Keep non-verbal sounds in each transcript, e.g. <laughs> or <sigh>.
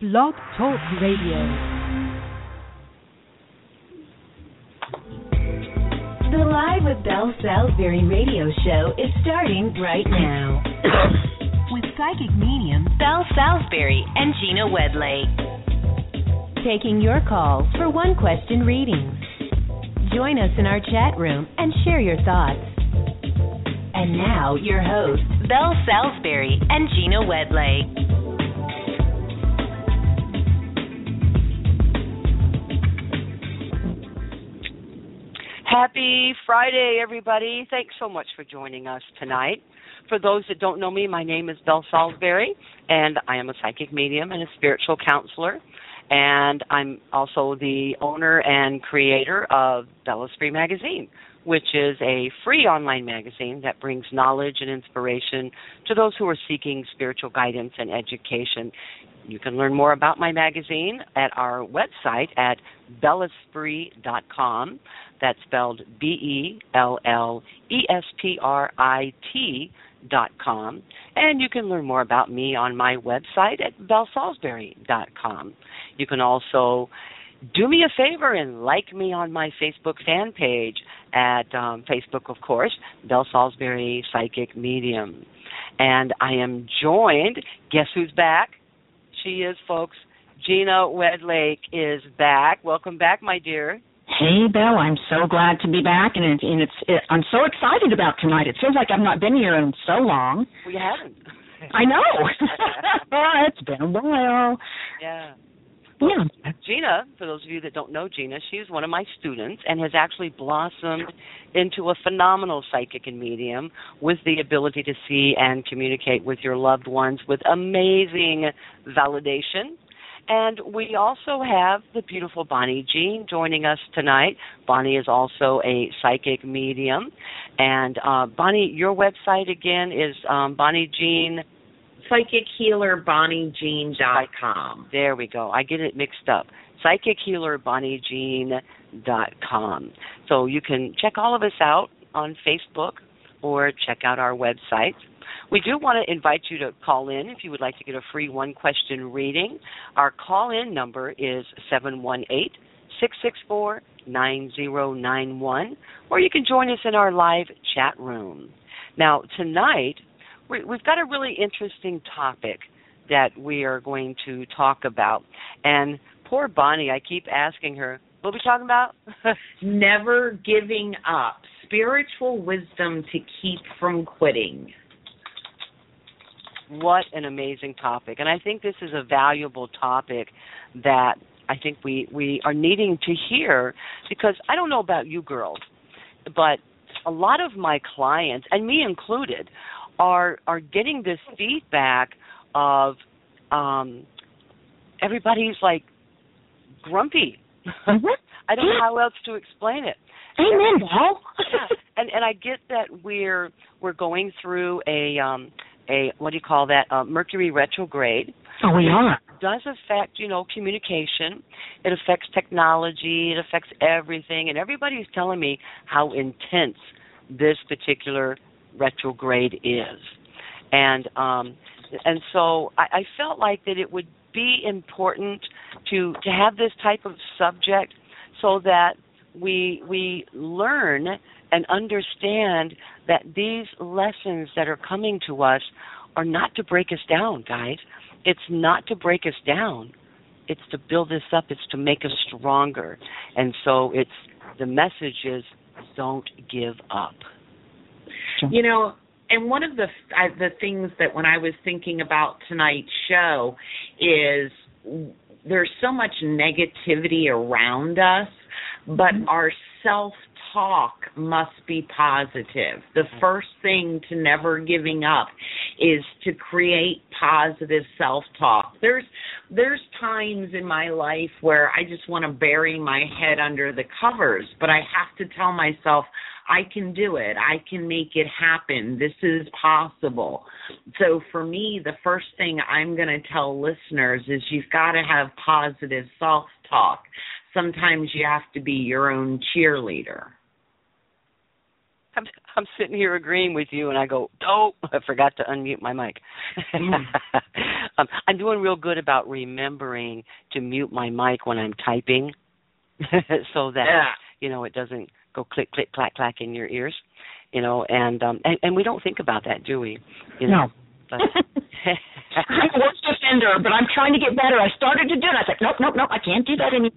Blog Talk Radio. The Live with Belle Salisbury radio show is starting right now. with psychic medium Belle Salisbury and Gina Wedlake. Taking your calls for one question readings. Join us in our chat room and share your thoughts. And now, your hosts, Belle Salisbury and Gina Wedlake. Happy Friday, everybody. Thanks so much for joining us tonight. For those that don't know me, my name is Belle Salisbury, and I am a psychic medium and a spiritual counselor. And I'm also the owner and creator of Bellesprit Magazine, which is a free online magazine that brings knowledge and inspiration to those who are seeking spiritual guidance and education. You can learn more about my magazine at our website at bellesprit.com. That's spelled B E L L E S P R I T dot com. And you can learn more about me on my website at bellesalisbury.com. You can also do me a favor and like me on my Facebook fan page at um, Facebook, of course, Belle Salisbury Psychic Medium. And I am joined, guess who's back? She is, folks. Gina Wedlake is back. Welcome back, my dear. Hey, Belle, I'm so glad to be back, and, it, and it's it, I'm so excited about tonight. It feels like I've not been here in so long. We haven't. I know. <laughs> <laughs> it's been a while. Yeah. Well, yeah. Gina, for those of you that don't know Gina, she's one of my students and has actually blossomed into a phenomenal psychic and medium with the ability to see and communicate with your loved ones with amazing validation. And we also have the beautiful Bonnie Jean joining us tonight. Bonnie is also a psychic medium. And uh, Bonnie, your website again is um, Bonnie Jean psychichealerbonniejean.com. There we go. I get it mixed up. psychichealerbonniejean.com. So you can check all of us out on Facebook or check out our website. We do want to invite you to call in if you would like to get a free one question reading. Our call in number is 718 664 9091, or you can join us in our live chat room. Now, tonight, we've got a really interesting topic that we are going to talk about. And poor Bonnie, I keep asking her, what are we talking about? <laughs> Never giving up. Spiritual wisdom to keep from quitting. What an amazing topic. And I think this is a valuable topic that I think we, we are needing to hear because I don't know about you girls, but a lot of my clients, and me included, are are getting this feedback of um everybody's like grumpy. Mm-hmm. <laughs> I don't know how else to explain it. Amen, <laughs> yeah. And and I get that we're we're going through a um a what do you call that? Uh, Mercury retrograde. Oh, we are. It does affect, you know, communication. It affects technology. It affects everything. And everybody's telling me how intense this particular retrograde is. And um and so I, I felt like that it would be important to to have this type of subject so that we we learn and understand that these lessons that are coming to us are not to break us down, guys. It's not to break us down. It's to build us up. It's to make us stronger. And so it's the message is don't give up. You know, and one of the I, the things that when I was thinking about tonight's show is there's so much negativity around us, but Mm-hmm. our self talk must be positive. The first thing to never giving up is to create positive self-talk. There's there's times in my life where I just want to bury my head under the covers, but I have to tell myself I can do it. I can make it happen. This is possible. So for me, the first thing I'm going to tell listeners is you've got to have positive self-talk. Sometimes you have to be your own cheerleader. I'm sitting here agreeing with you, and I go, "Oh, I forgot to unmute my mic." Mm. <laughs> um, I'm doing real good about remembering to mute my mic when I'm typing, <laughs> so that Yeah. you know it doesn't go click click clack clack in your ears. You know, and um, and, and we don't think about that, do we? You know, No. but <laughs> <laughs> I'm the worst offender, but I'm trying to get better. I started to do it. I was like, nope, nope, nope, I can't do that anymore.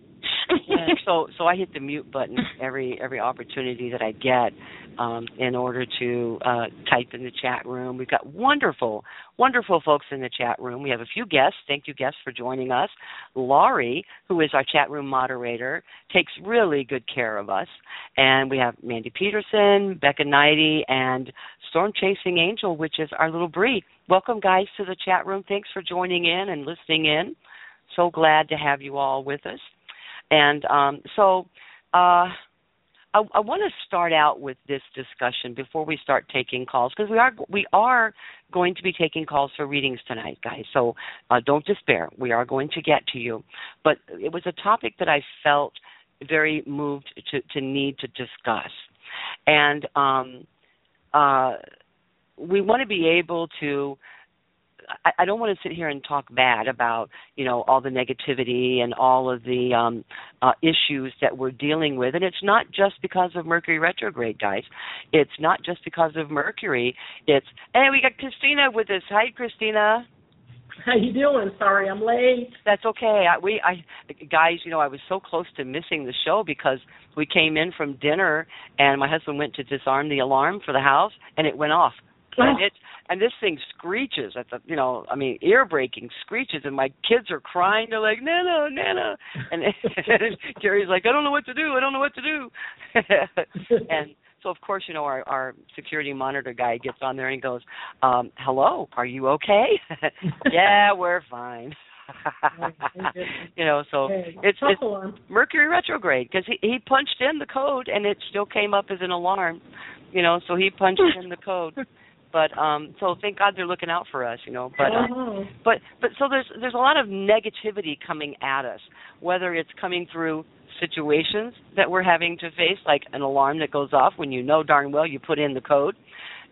<laughs> so so I hit the mute button every every opportunity that I get um, in order to uh, type in the chat room. We've got wonderful, wonderful folks in the chat room. We have a few guests. Thank you, guests, for joining us. Laurie, who is our chat room moderator, takes really good care of us. And we have Mandy Peterson, Becca Knighty, and Storm Chasing Angel, which is our little Bree. Welcome, guys, to the chat room. Thanks for joining in and listening in. So glad to have you all with us. And um, so uh, I, I want to start out with this discussion before we start taking calls because we are we are going to be taking calls for readings tonight, guys. So uh, don't despair. We are going to get to you. But it was a topic that I felt very moved to, to need to discuss, and um, uh, we want to be able to I, I don't want to sit here and talk bad about you know all the negativity and all of the um, uh, issues that we're dealing with, and it's not just because of Mercury retrograde, guys. It's not just because of Mercury. It's hey, we got Christina with us. Hi, Christina. How you doing? Sorry, I'm late. That's okay. I, we, I, guys, you know, I was so close to missing the show because we came in from dinner and my husband went to disarm the alarm for the house and it went off. And it and this thing screeches at the you know I mean ear breaking screeches and my kids are crying. They're like Nana Nana. And, and <laughs> Gary's like I don't know what to do. I don't know what to do. <laughs> And so of course you know our our security monitor guy gets on there and goes um hello are you okay? <laughs> Yeah we're fine. You know so it's it's. Mercury retrograde because he he punched in the code and it still came up as an alarm, you know. So he punched in the code, but um, so thank God they're looking out for us, you know. But uh, Uh-huh. but but so there's there's a lot of negativity coming at us, whether it's coming through situations that we're having to face, like an alarm that goes off when you know darn well you put in the code,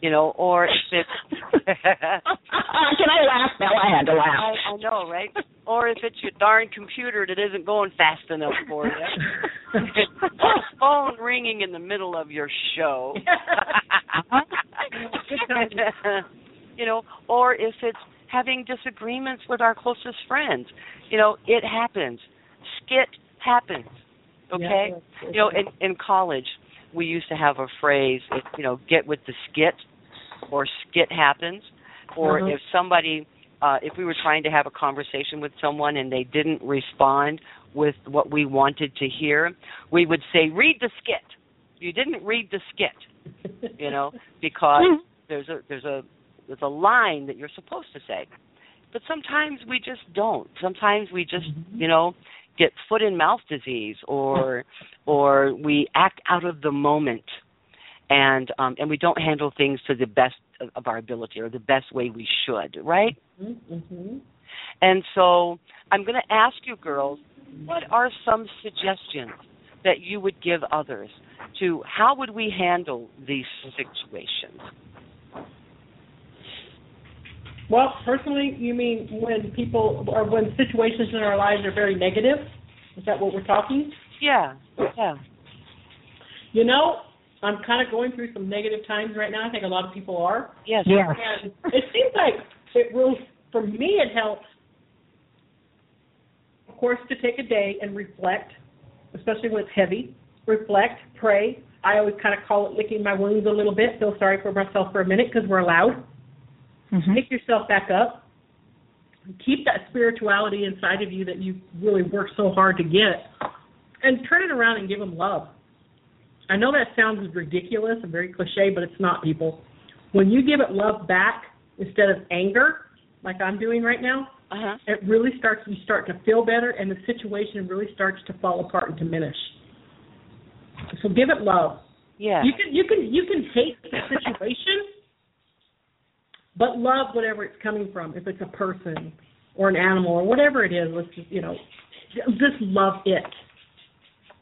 you know, or if it's <laughs> <laughs> Can I laugh? now I had to laugh. I, I know, right? Or if it's your darn computer that isn't going fast enough for you. <laughs> phone ringing in the middle of your show. <laughs> you know, or if it's having disagreements with our closest friends. You know, it happens. Skit happens. Okay? Yeah. You know, in in college we used to have a phrase, you know, get with the skit or skit happens or Uh-huh. if somebody uh if we were trying to have a conversation with someone and they didn't respond with what we wanted to hear, we would say read the skit. You didn't read the skit, <laughs> you know, because there's a there's a there's a line that you're supposed to say. But sometimes we just don't. Sometimes we just, you know, get foot and mouth disease or <laughs> or we act out of the moment and um and we don't handle things to the best of, of our ability or the best way we should, right? Mm-hmm. And so I'm going to ask you girls, what are some suggestions that you would give others to how would we handle these situations? Well, personally, you mean when people or when situations in our lives are very negative? Is that what we're talking? Yeah. Yeah. You know, I'm kind of going through some negative times right now. I think a lot of people are. Yes. Yes. And it seems like it really, for me, it helps, of course, to take a day and reflect, especially when it's heavy. Reflect, pray. I always kind of call it licking my wounds a little bit. Feel sorry for myself for a minute because we're allowed. Mhm. Pick yourself back up. Keep that spirituality inside of you that you really worked so hard to get, and turn it around and give them love. I know that sounds ridiculous and very cliche, but it's not, people. When you give it love back instead of anger, like I'm doing right now, Uh-huh. it really starts. You start to feel better, and the situation really starts to fall apart and diminish. So give it love. Yeah. You can you can you can hate the situation, but love whatever it's coming from. If it's a person or an animal or whatever it is, let's just you know, just love it.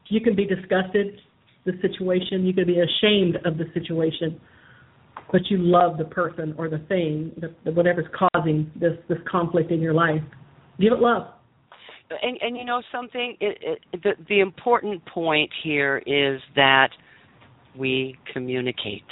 You can be disgusted the situation. You can be ashamed of the situation, but you love the person or the thing, the, the, whatever's causing this this conflict in your life. Give it love. And and you know something, it, it, the the important point here is that we communicate.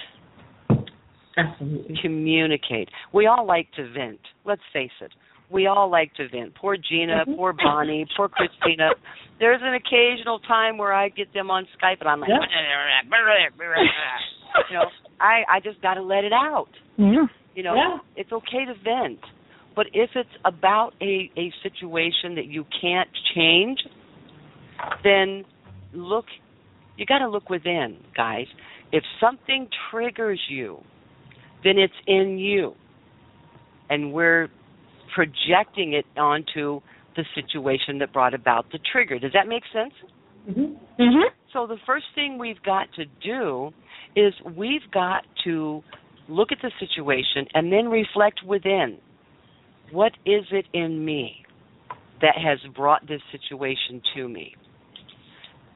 Absolutely. Communicate. We all like to vent. Let's face it. We all like to vent. Poor Gina, Mhm. poor Bonnie, poor Christina. <laughs> There's an occasional time where I get them on Skype and I'm like, Yeah. <laughs> you know, I I just got to let it out. Yeah. You know, Yeah. it's okay to vent. But if it's about a a situation that you can't change, then look you got to look within, guys. If something triggers you, then it's in you. And we're projecting it onto the situation that brought about the trigger. Does that make sense? Mhm. Mhm. So the first thing we've got to do is we've got to look at the situation and then reflect within. What is it in me that has brought this situation to me?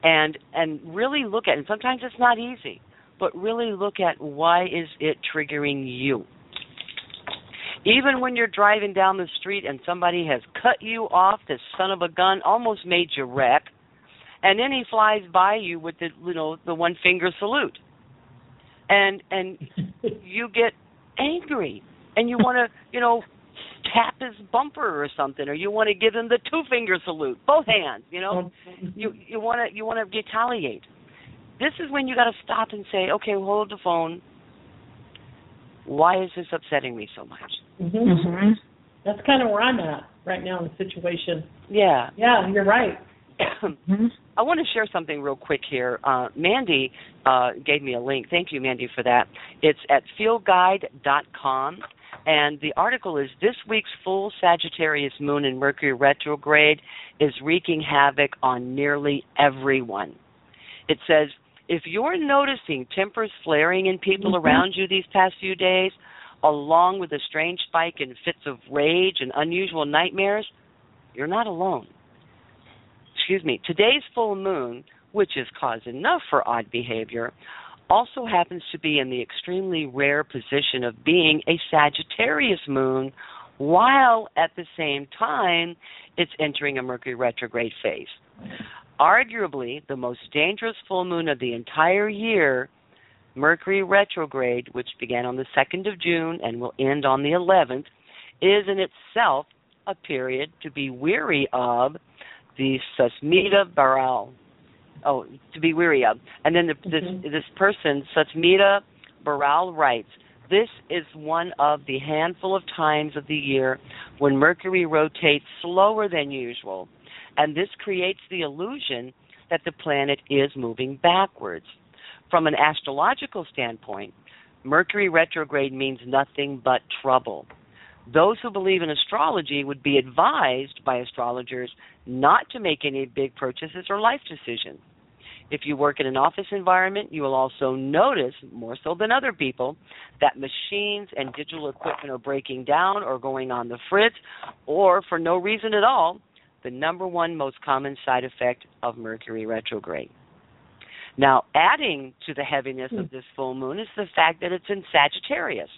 And and really look at. And sometimes it's not easy, but really look at why is it triggering you? Even when you're driving down the street and somebody has cut you off, this son of a gun almost made you wreck, and then he flies by you with the you know the one finger salute, and and <laughs> you get angry and you want to you know tap his bumper or something, or you want to give him the two finger salute, both hands, you know you you want to you want to retaliate. This is when you got to stop and say, okay, hold the phone. Why is this upsetting me so much? Mhm. Mhm. That's kind of where I'm at right now in the situation. Yeah. Yeah, you're right. Mhm. I want to share something real quick here. Uh, Mandy uh, gave me a link. Thank you, Mandy, for that. It's at feelguide.com, and the article is This week's full Sagittarius moon in Mercury retrograde is wreaking havoc on nearly everyone. It says, if you're noticing tempers flaring in people Mhm. around you these past few days, along with a strange spike in fits of rage and unusual nightmares, you're not alone excuse me, today's full moon, which is cause enough for odd behavior, also happens to be in the extremely rare position of being a Sagittarius moon, while at the same time it's entering a Mercury retrograde phase. Arguably, the most dangerous full moon of the entire year, Mercury retrograde, which began on the 2nd of June and will end on the 11th, is in itself a period to be weary of the Susmita Baral. Oh, to be weary of. And then the, this Mhm. this person, Susmita Baral, writes, "This is one of the handful of times of the year when Mercury rotates slower than usual, and this creates the illusion that the planet is moving backwards. From an astrological standpoint, Mercury retrograde means nothing but trouble." Those who believe in astrology would be advised by astrologers not to make any big purchases or life decisions. If you work in an office environment, you will also notice, more so than other people, that machines and digital equipment are breaking down or going on the fritz, or for no reason at all, the number one most common side effect of Mercury retrograde. Now, adding to the heaviness of hmm. this full moon is the fact that it's in Sagittarius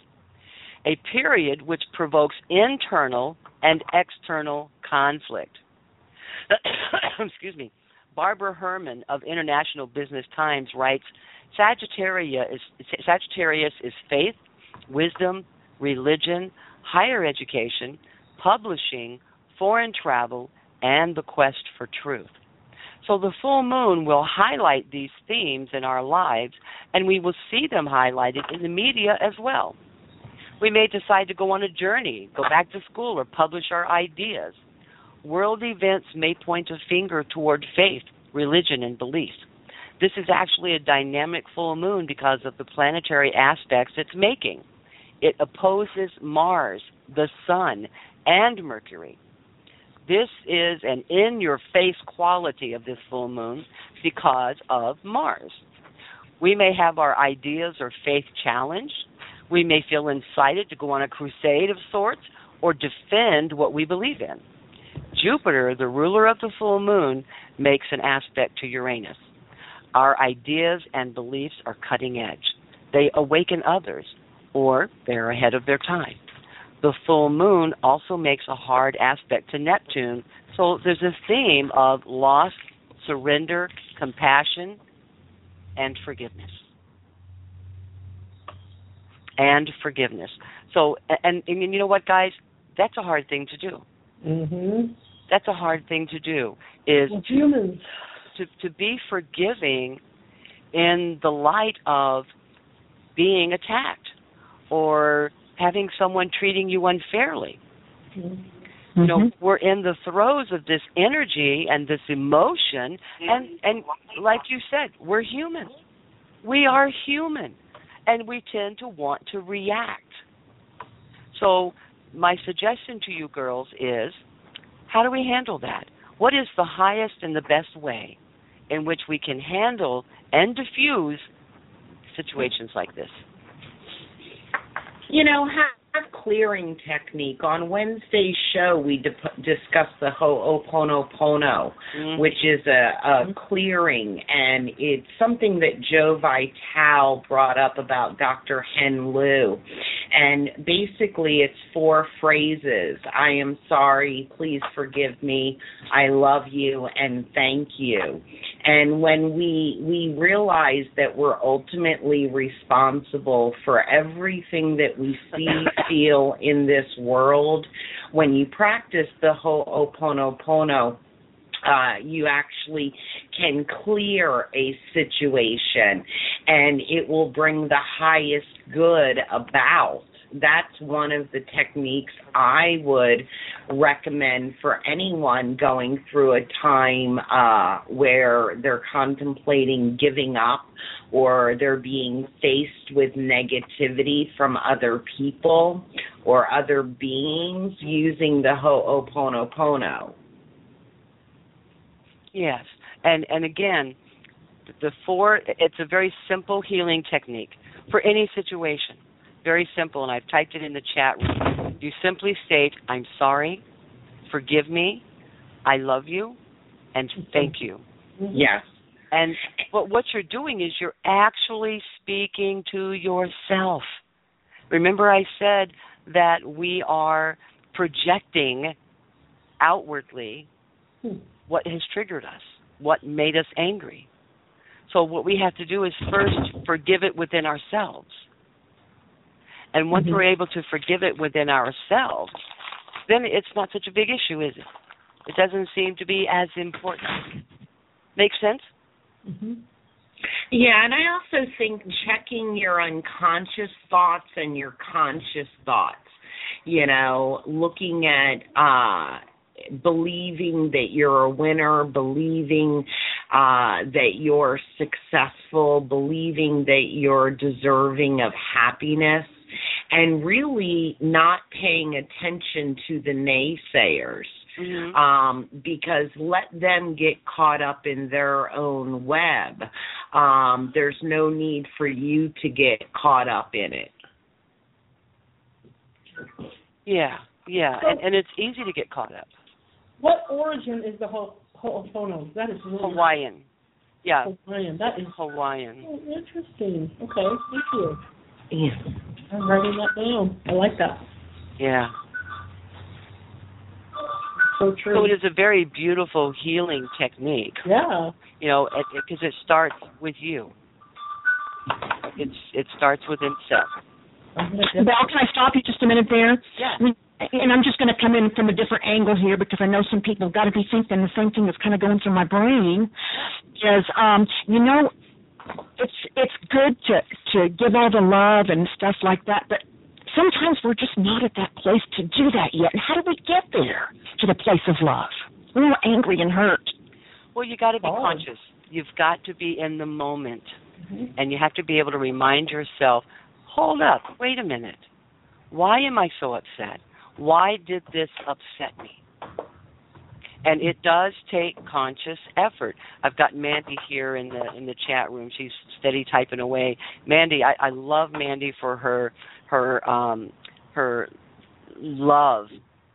a period which provokes internal and external conflict. <coughs> Excuse me. Barbara Herman of International Business Times writes Sagittarius is, Sagittarius is faith, wisdom, religion, higher education, publishing, foreign travel, and the quest for truth. So the full moon will highlight these themes in our lives, and we will see them highlighted in the media as well. We may decide to go on a journey, go back to school, or publish our ideas. World events may point a finger toward faith, religion, and belief. This is actually a dynamic full moon because of the planetary aspects it's making. It opposes Mars, the Sun, and Mercury. This is an in your face quality of this full moon because of Mars. We may have our ideas or faith challenged. We may feel incited to go on a crusade of sorts or defend what we believe in. Jupiter, the ruler of the full moon, makes an aspect to Uranus. Our ideas and beliefs are cutting edge. They awaken others. or they're ahead of their time. The full moon also makes a hard aspect to Neptune, so there's a theme of loss, surrender, compassion, and forgiveness. And forgiveness. So, and, and you know what, guys? That's a hard thing to do. Mhm. That's a hard thing to do. Is Well, humans. to to be forgiving in the light of being attacked or having someone treating you unfairly. You know, we're in the throes of this energy and this emotion and and like you said, we're human. We are human and we tend to want to react. So, my suggestion to you girls is how do we handle that? What is the highest and the best way in which we can handle and diffuse situations like this? You know, have clearing technique. On Wednesday's show, we di- discussed the Ho'oponopono, Mhm. which is a, a clearing, and it's something that Joe Vitale brought up about Dr. Hew Len. And basically, it's four phrases I am sorry, please forgive me, I love you, and thank you. And when we we realize that we're ultimately responsible for everything that we see, <laughs> feel in this world, when you practice the Ho'oponopono, uh, you actually can clear a situation and it will bring the highest good about. That's one of the techniques I would recommend for anyone going through a time uh, where they're contemplating giving up or they're being faced with negativity from other people or other beings using the Ho'oponopono. Yes, and and again, the four. It's a very simple healing technique for any situation. Very simple, and I've typed it in the chat room. You simply state, "I'm sorry, forgive me, I love you, and thank you." Yes. And but what you're doing is you're actually speaking to yourself. Remember I said that we are projecting outwardly what has triggered us, what made us angry. So what we have to do is first forgive it within ourselves. And once Mhm. we're able to forgive it within ourselves, then it's not such a big issue, is it? It doesn't seem to be as important. Make sense? hmm Yeah, and I also think checking your unconscious thoughts and your conscious thoughts. You know, looking at uh believing that you're a winner, believing uh that you're successful, believing that you're deserving of happiness and really not paying attention to the naysayers Mm-hmm. um, because let them get caught up in their own web. Um, there's no need for you to get caught up in it. Yeah, yeah, and, and it's easy to get caught up. What origin is the Ho- Ho'opono? That is really Hawaiian, yeah, Hawaiian. That is Hawaiian. oh, interesting. Okay, thank you. Yeah. I'm writing that down. I like that. Yeah. So true. So it is a very beautiful healing technique. Yeah. You know, because it, starts with you. It's it starts within self. I'm gonna get- Val, can I stop you just a minute there? Yeah. I mean, And I'm just going to come in from a different angle here because I know some people have got to be thinking the same thing that's kind of going through my brain. Is um, you know, it's it's good to to give all the love and stuff like that, but sometimes we're just not at that place to do that yet. And how do we get there to the place of love? We're all angry and hurt. Well, you got to be Oh. conscious. You've got to be in the moment, Mhm. and you have to be able to remind yourself, "Hold up, wait a minute. Why am I so upset? Why did this upset me?" And it does take conscious effort. I've got Mandy here in the in the chat room. She's steady typing away. Mandy, I, I love Mandy for her her um her love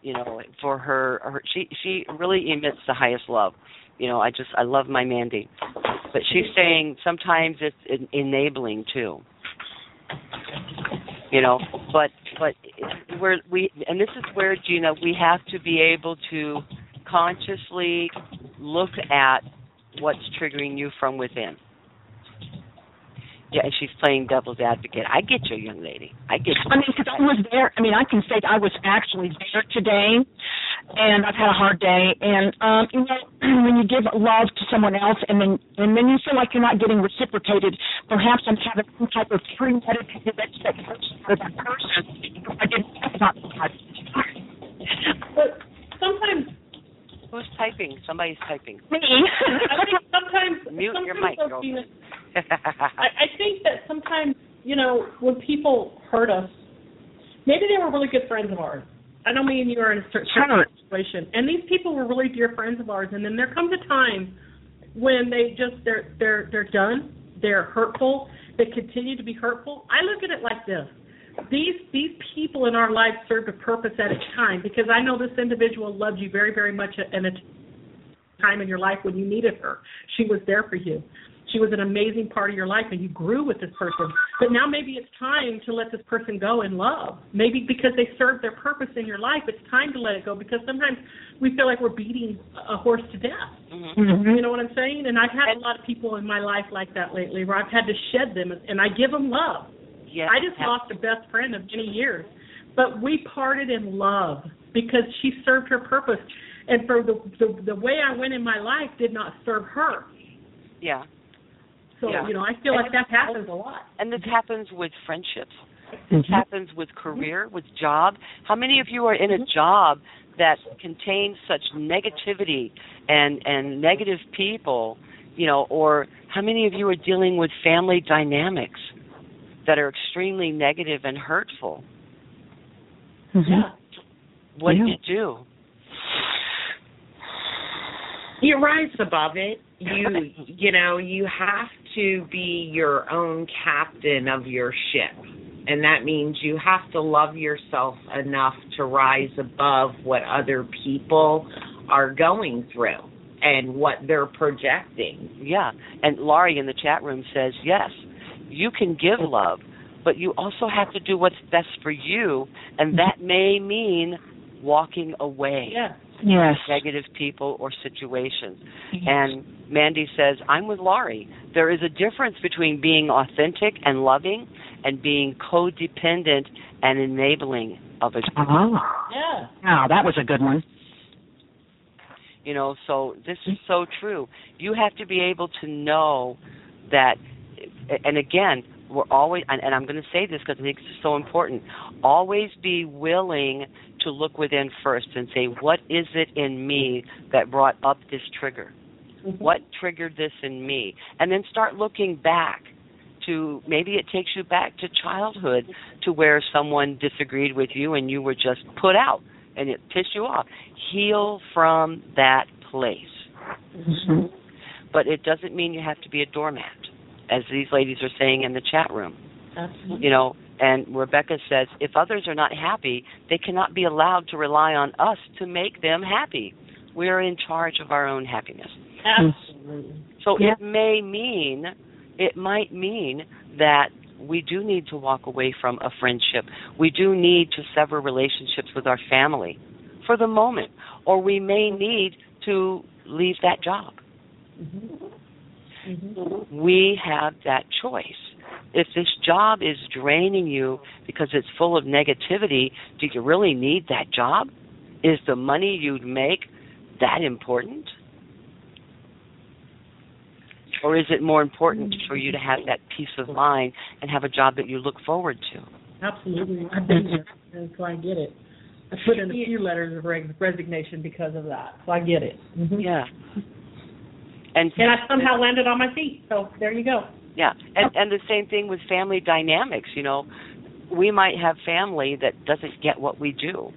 you know for her, her she she really emits the highest love you know i just i love my mandy but she's saying sometimes it's en- enabling too you know but but where we and this is where Gina we have to be able to consciously look at what's triggering you from within yeah, and she's playing devil's advocate. I get you, young lady. I get you. I mean, because I was there. I mean, I can say I was actually there today, and I've had a hard day. And um, you know, <clears throat> when you give love to someone else, and then and then you feel like you're not getting reciprocated, perhaps I'm having some type of premeditated expectation for that person. I didn't. That's not. But sometimes Who's typing? Somebody's typing. Me. <laughs> I think sometimes Mute sometimes your mic, those feelings- <laughs> I, I think that sometimes, you know, when people hurt us, maybe they were really good friends of ours. I know me and you are in a cer- certain situation, and these people were really dear friends of ours. And then there comes a time when they just they're they're they're done. They're hurtful. They continue to be hurtful. I look at it like this: these these people in our lives served a purpose at a time because I know this individual loved you very very much at, at a time in your life when you needed her. She was there for you. She was an amazing part of your life, and you grew with this person. But now maybe it's time to let this person go in love. Maybe because they served their purpose in your life, it's time to let it go. Because sometimes we feel like we're beating a horse to death. Mhm. Mhm. You know what I'm saying? And I've had a lot of people in my life like that lately, where I've had to shed them, and I give them love. Yeah. I just lost a best friend of many years, but we parted in love because she served her purpose, and for the the, the way I went in my life did not serve her. Yeah. So Yeah. you know, I feel like that happens a lot. And this happens with friendships. This mm-hmm. happens with career, with job. How many of you are in a mm-hmm. job that contains such negativity and and negative people, you know, or how many of you are dealing with family dynamics that are extremely negative and hurtful? Mhm. Yeah. What do you do? You rise above it. You <laughs> you know, you have to be your own captain of your ship. And that means you have to love yourself enough to rise above what other people are going through and what they're projecting. Yeah. And Laurie in the chat room says, yes, you can give love, but you also have to do what's best for you, and that may mean walking away. Yeah. Yes. negative people or situations. And Mandy says, I'm with Laurie. There is a difference between being authentic and loving and being codependent and enabling of a Oh. Yeah. Wow, that was a good one. you know, so this is so true. You have to be able to know that and again, we're always and, and I'm going to say this because I think it's so important. Always be willing to look within first and say, what is it in me that brought up this trigger? What triggered this in me? And then start looking back to maybe it takes you back to childhood to where someone disagreed with you and you were just put out and it pissed you off. Heal from that place. Mhm. But it doesn't mean you have to be a doormat, as these ladies are saying in the chat room. Absolutely. You know, and Rebecca says if others are not happy, they cannot be allowed to rely on us to make them happy. We are in charge of our own happiness. Absolutely. So Yeah. it may mean, it might mean that we do need to walk away from a friendship. We do need to sever relationships with our family for the moment, or we may need to leave that job. Mm-hmm. We have that choice. If this job is draining you because it's full of negativity, do you really need that job? Is the money you'd make that important? Or is it more important for you to have that peace of mind and have a job that you look forward to? Absolutely. I've been there, and so I get it. I put in a few letters of resignation because of that, so I get it. hmm Yeah. And And I somehow landed on my feet, so there you go. Yeah, and and the same thing with family dynamics. You know, we might have family that doesn't get what we do,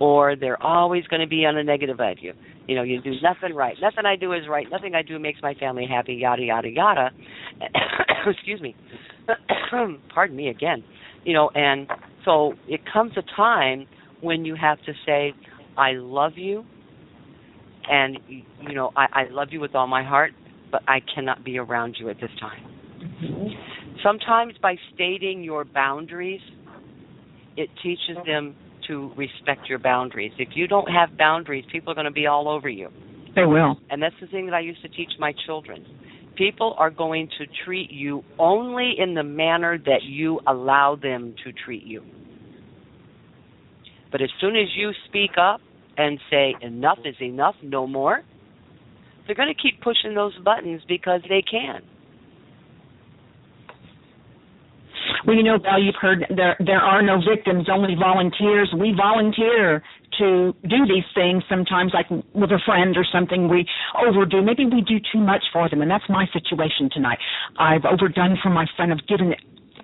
or they're always going to be on a negative of you. You know, you do nothing right. Nothing I do is right. Nothing I do makes my family happy. Yada yada yada. <coughs> Excuse me. <coughs> Pardon me again. You know, and so it comes a time when you have to say, "I love you," and you know, I, I love you with all my heart, but I cannot be around you at this time. Mm-hmm. Sometimes by stating your boundaries, it teaches them to respect your boundaries. If you don't have boundaries, people are going to be all over you. They will. And that's the thing that I used to teach my children. People are going to treat you only in the manner that you allow them to treat you. But as soon as you speak up and say, enough is enough, no more, they're going to keep pushing those buttons because they can. Well, you know, Val, you've heard there there are no victims, only volunteers. We volunteer to do these things sometimes, like with a friend or something. We overdo. Maybe we do too much for them, and that's my situation tonight. I've overdone for my friend. I've given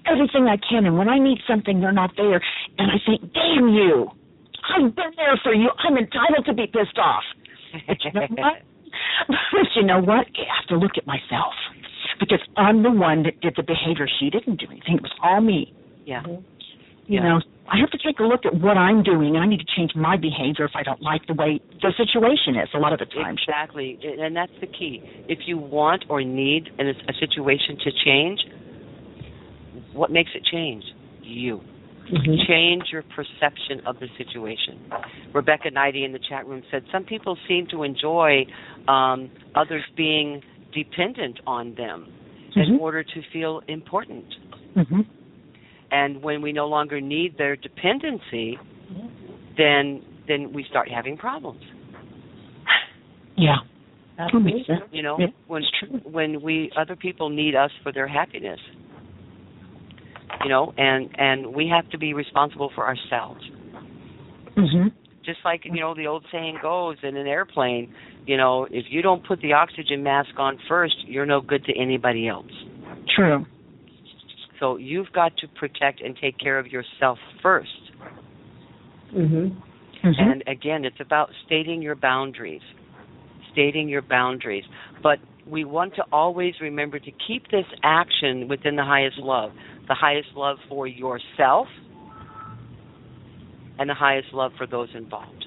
everything I can, and when I need something, they're not there, and I think, "Damn you! I've been there for you. I'm entitled to be pissed off." But you know what? <laughs> but you know what? I have to look at myself because I'm the one that did the behavior. She didn't do anything. It was all me. Yeah. You Yeah. know, I have to take a look at what I'm doing, and I need to change my behavior if I don't like the way the situation is. A lot of the times. Exactly, and that's the key. If you want or need a situation to change, what makes it change? You. Change your perception of the situation. Rebecca Knighty in the chat room said some people seem to enjoy um, others being dependent on them in Mhm. order to feel important. hmm And when we no longer need their dependency, then then we start having problems. Yeah. Absolutely. You know, Yeah, when it's true. when we other people need us for their happiness. You know, and and we have to be responsible for ourselves. hmm Just like you know the old saying goes in an airplane, you know, if you don't put the oxygen mask on first, you're no good to anybody else. True. So you've got to protect and take care of yourself first. Mhm. hmm And again, it's about stating your boundaries. Stating your boundaries. But we want to always remember to keep this action within the highest love. The highest love for yourself and the highest love for those involved.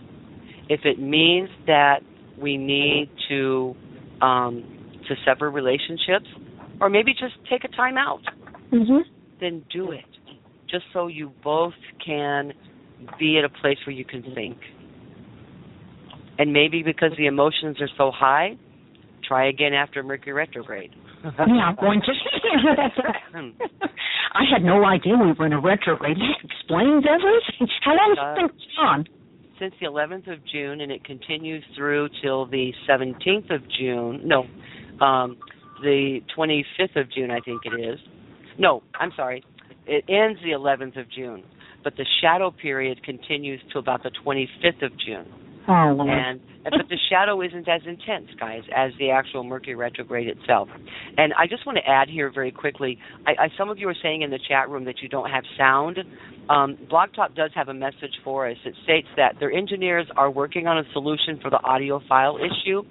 If it means that we need to um, to sever relationships, or maybe just take a time out, hmm then do it. Just so you both can be at a place where you can think. And maybe because the emotions are so high, try again after Mercury retrograde. <laughs> Yeah, I'm going to. <laughs> I had no idea we were in a retrograde. That explains everything. How long has it been on? Since the 11th of June, and it continues through till the 17th of June. No, um, the 25th of June, I think it is. No, I'm sorry. It ends the 11th of June, but the shadow period continues to about the 25th of June. Oh, and but the shadow isn't as intense, guys, as the actual Mercury retrograde itself. And I just want to add here very quickly. I, I some of you are saying in the chat room that you don't have sound. Um, Talk does have a message for us. It states that their engineers are working on a solution for the audio file issue.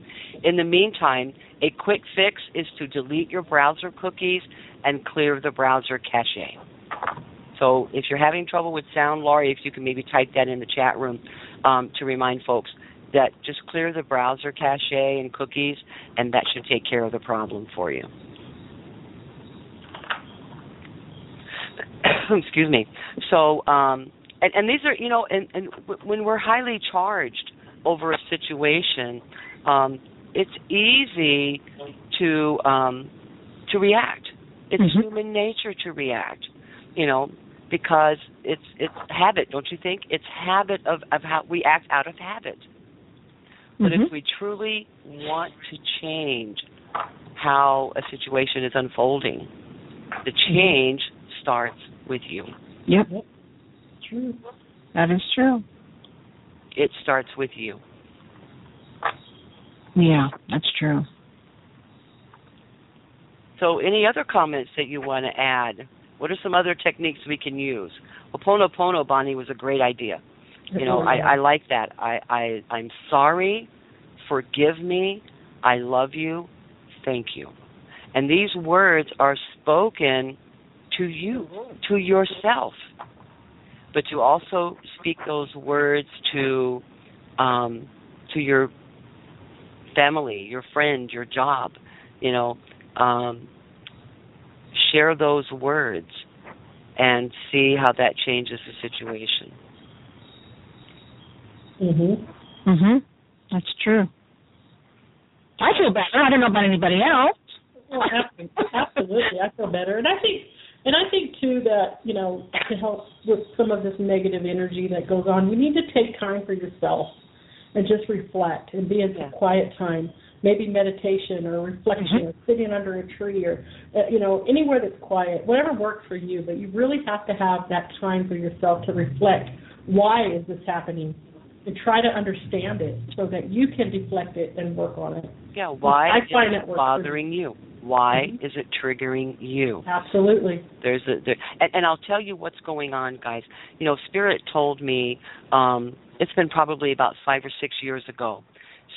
In the meantime, a quick fix is to delete your browser cookies and clear the browser cache. So if you're having trouble with sound, Laurie, if you can maybe type that in the chat room um, to remind folks that just clear the browser cache and cookies, and that should take care of the problem for you. <coughs> Excuse me. So, um, and, and these are, you know, and, and w- when we're highly charged over a situation, um, it's easy to um, to react. It's Mhm. human nature to react, you know, because it's it's habit, don't you think? It's habit of of how we act out of habit. But Mhm. if we truly want to change how a situation is unfolding, the change starts with you. Yep, True. that is true. It starts with you. Yeah, that's true. So, any other comments that you want to add? What are some other techniques we can use? Well, Pono Pono, Bonnie, was a great idea. You know, I, I like that. I, I, I'm sorry, forgive me, I love you, thank you. And these words are spoken to you, to yourself. But to also speak those words to um, to your family, your friend, your job, you know, um, share those words and see how that changes the situation. Mhm. Mhm. That's true. I feel better. I don't know about anybody else. Well, absolutely, I feel better, and I think, and I think too that you know to help with some of this negative energy that goes on, you need to take time for yourself and just reflect and be in Yeah. quiet time. Maybe meditation or reflection, Mhm. or sitting under a tree, or uh, you know anywhere that's quiet, whatever works for you. But you really have to have that time for yourself to reflect. Why is this happening? And try to understand it so that you can deflect it and work on it. Yeah, why I is find it bothering you? Why Mhm. is it triggering you? Absolutely. There's a there, and, and I'll tell you what's going on, guys. You know, Spirit told me um it's been probably about 5 or 6 years ago.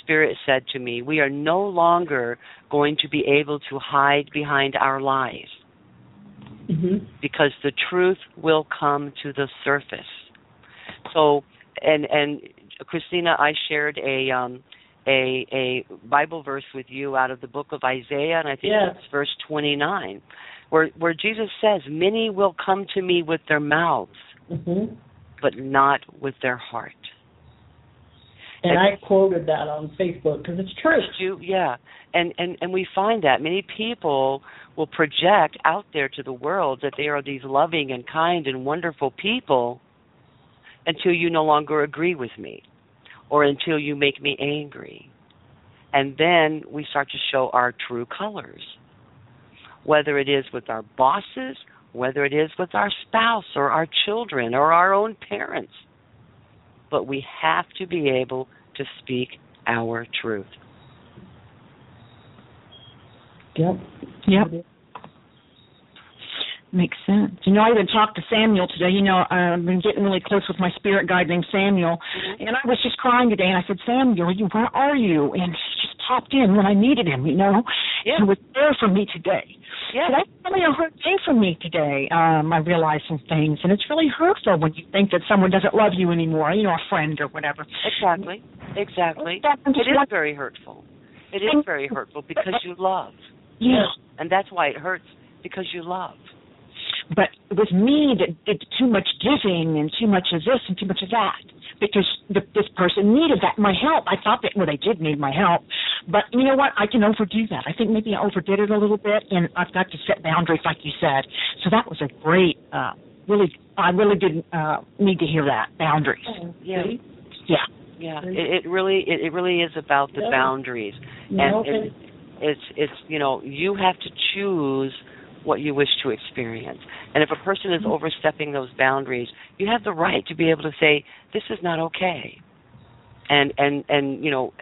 Spirit said to me, "We are no longer going to be able to hide behind our lies hmm because the truth will come to the surface." So, and and Christina, I shared a um a a Bible verse with you out of the book of Isaiah, and I think it's verse 29, where where Jesus says, "Many will come to me with their mouths, hmm but not with their heart." And And- I quoted that on Facebook because it's true. You? Yeah, and and and we find that many people will project out there to the world that they are these loving and kind and wonderful people until you no longer agree with me or until you make me angry. And then we start to show our true colors. Whether it is with our bosses, whether it is with our spouse or our children or our own parents. But we have to be able to speak our truth. Yep. Yep. Makes sense. You know, I even talked to Samuel today. You know, I've been getting really close with my spirit guide named Samuel, and I was just crying today. And I said, Samuel, you where are you? And he just popped in when I needed him. You know, Yeah. he was there for me today. Yeah. So that's really a hard day for me today. Um, I realized some things, and it's really hurtful when you think that someone doesn't love you anymore. You know, a friend or whatever. Exactly. Exactly. It is very hurtful. It is very hurtful because you love. Yeah. And that's why it hurts because you love. But with me that did too much giving and too much of this and too much of that because the, this person needed that my help. I thought that well they did need my help, but you know what? I can overdo that. I think maybe I overdid it a little bit, and I've got to set boundaries, like you said. So that was a great, uh, really, I really didn't uh, need to hear that boundaries. Yeah. Yeah. Yeah. It, it really it, it really is about the Yeah. boundaries. You and know, it, it's it's you know, you have to choose what you wish to experience. And if a person is overstepping those boundaries, you have the right to be able to say, This is not okay. And and and you know,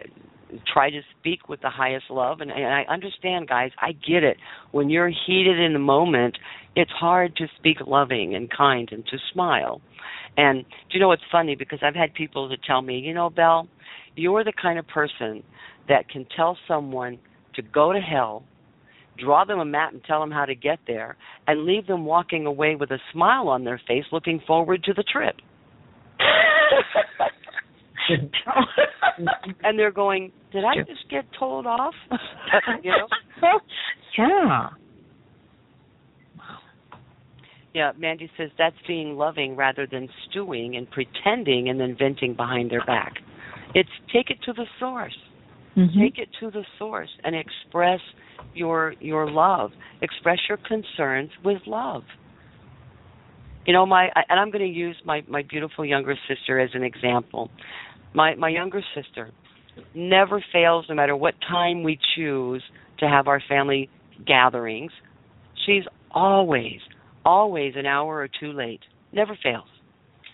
try to speak with the highest love and, and I understand guys, I get it. When you're heated in the moment, it's hard to speak loving and kind and to smile. And do you know it's funny because I've had people to tell me, you know, Belle, you're the kind of person that can tell someone to go to hell, draw them a map and tell them how to get there, and leave them walking away with a smile on their face looking forward to the trip. <laughs> and they're going, Did I just get told off? <laughs> you know? yeah. Yeah, Mandy says that's being loving rather than stewing and pretending and then venting behind their back. It's take it to the source. Mhm. Take it to the source and express your your love. Express your concerns with love. You know, my I- and I'm going to use my my beautiful younger sister as an example. My my younger sister never fails no matter what time we choose to have our family gatherings. She's always always an hour or two late. Never fails.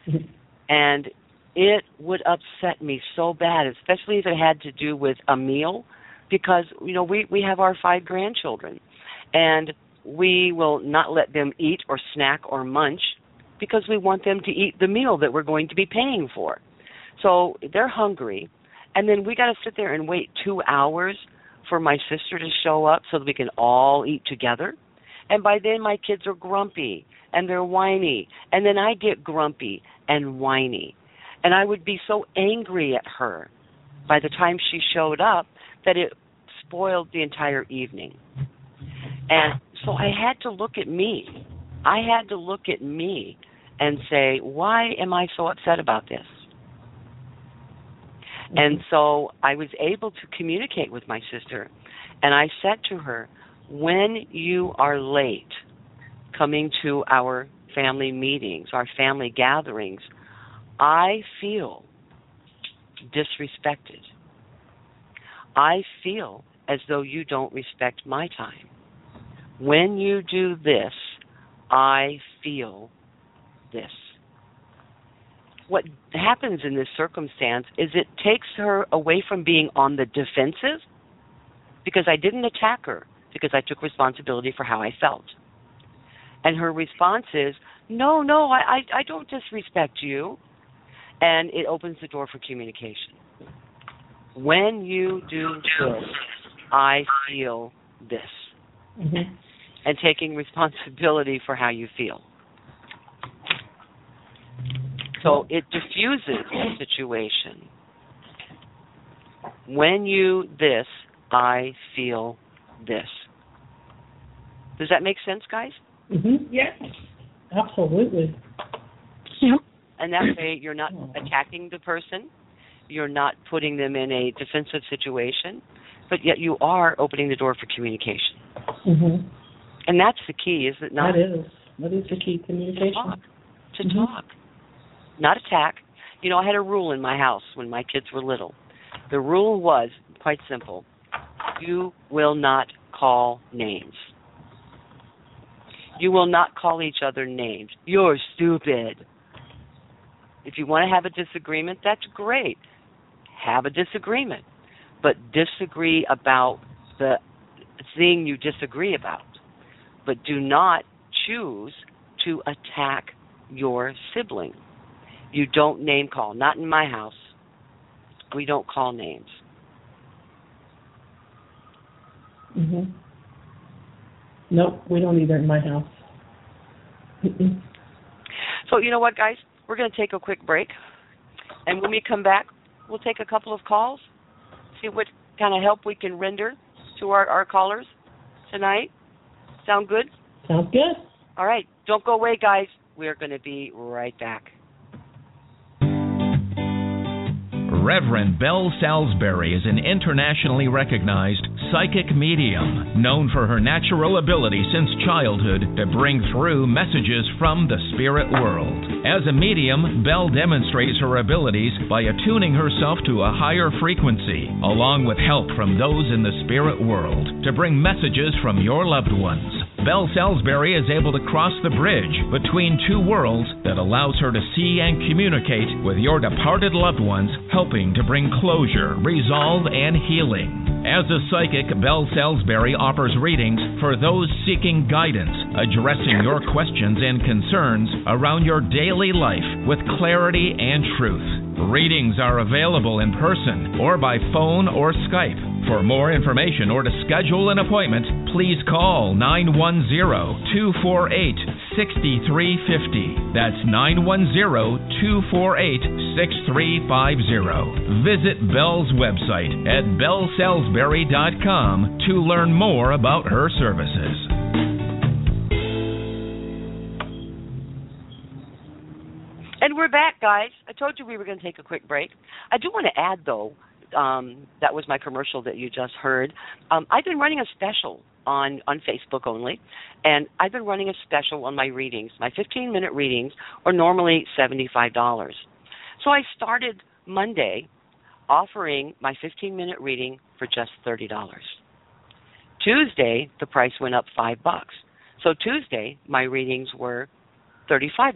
<laughs> and it would upset me so bad, especially if it had to do with a meal, because you know we we have our five grandchildren, and we will not let them eat or snack or munch because we want them to eat the meal that we're going to be paying for. So they're hungry, and then we got to sit there and wait two hours for my sister to show up so that we can all eat together. And by then my kids are grumpy and they're whiny, and then I get grumpy and whiny. And I would be so angry at her by the time she showed up that it spoiled the entire evening. And so I had to look at me I had to look at me and say, why am I so upset about this? And so I was able to communicate with my sister, and I said to her, when you are late coming to our family meetings, our family gatherings, I feel disrespected. I feel as though you don't respect my time. When you do this, I feel this. What happens in this circumstance is it takes her away from being on the defensive because I didn't attack her because I took responsibility for how I felt. And her response is, "No, no, I I, I don't disrespect you." And it opens the door for communication. When you do this, I feel this. Mm-hmm. And taking responsibility for how you feel. So it diffuses the situation. When you this, I feel this. Does that make sense, guys? Mm-hmm. Yeah. Absolutely. Yep. And that way you're not attacking the person, you're not putting them in a defensive situation, but yet you are opening the door for communication. Mm-hmm. And that's the key, is it not? That is. That is the key to communication. talk. To Mhm. talk. Not attack. You know, I had a rule in my house when my kids were little. The rule was quite simple. You will not call names. You will not call each other names. You're stupid. If you want to have a disagreement, that's great. Have a disagreement. But disagree about the thing you disagree about. But do not choose to attack your sibling. You don't name call. Not in my house. We don't call names. Mm-hmm. Nope, we don't either in my house. Mm-mm. So, you know what, guys? We're going to take a quick break. And when we come back, we'll take a couple of calls, see what kind of help we can render to our, our callers tonight. Sound good? Sounds good. All right. Don't go away, guys. We're going to be right back. Reverend Belle Salisbury is an internationally recognized psychic medium known for her natural ability since childhood to bring through messages from the spirit world. As a medium, Belle demonstrates her abilities by attuning herself to a higher frequency, along with help from those in the spirit world, to bring messages from your loved ones. Belle Salisbury is able to cross the bridge between two worlds that allows her to see and communicate with your departed loved ones, helping to bring closure, resolve, and healing. As a psychic, Belle Salisbury offers readings for those seeking guidance, addressing your questions and concerns around your daily life with clarity and truth. Readings are available in person or by phone or Skype. For more information or to schedule an appointment, please call 910 248 6350. That's 910 248 6350. Visit Belle's website at bellesalisbury.com to learn more about her services. And we're back, guys. I told you we were going to take a quick break. I do want to add, though, um, that was my commercial that you just heard. Um, I've been running a special on on Facebook only, and I've been running a special on my readings. My 15 minute readings are normally $75. So I started Monday offering my 15 minute reading for just $30. Tuesday, the price went up 5 bucks. So Tuesday, my readings were $35.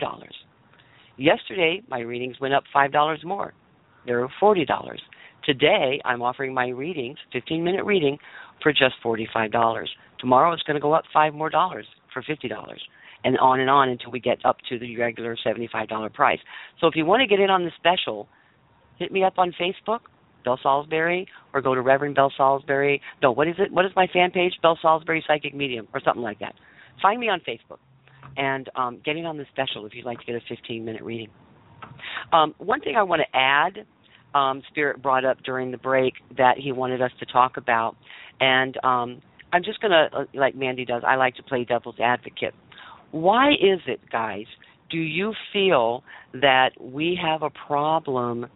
Yesterday, my readings went up $5 more. They were $40. Today, I'm offering my readings, 15 minute reading, for just $45. Tomorrow, it's going to go up 5 more dollars for $50. And on and on until we get up to the regular $75 price. So if you want to get in on the special, hit me up on Facebook, Belle Salisbury, or go to Reverend Belle Salisbury. No, what is it? What is my fan page? Belle Salisbury Psychic Medium, or something like that. Find me on Facebook and um, get in on the special if you'd like to get a 15 minute reading. Um, one thing I want to add, um, Spirit brought up during the break that he wanted us to talk about, and um, I'm just going to, like Mandy does, I like to play devil's advocate. Why is it, guys? Do you feel that we have a problem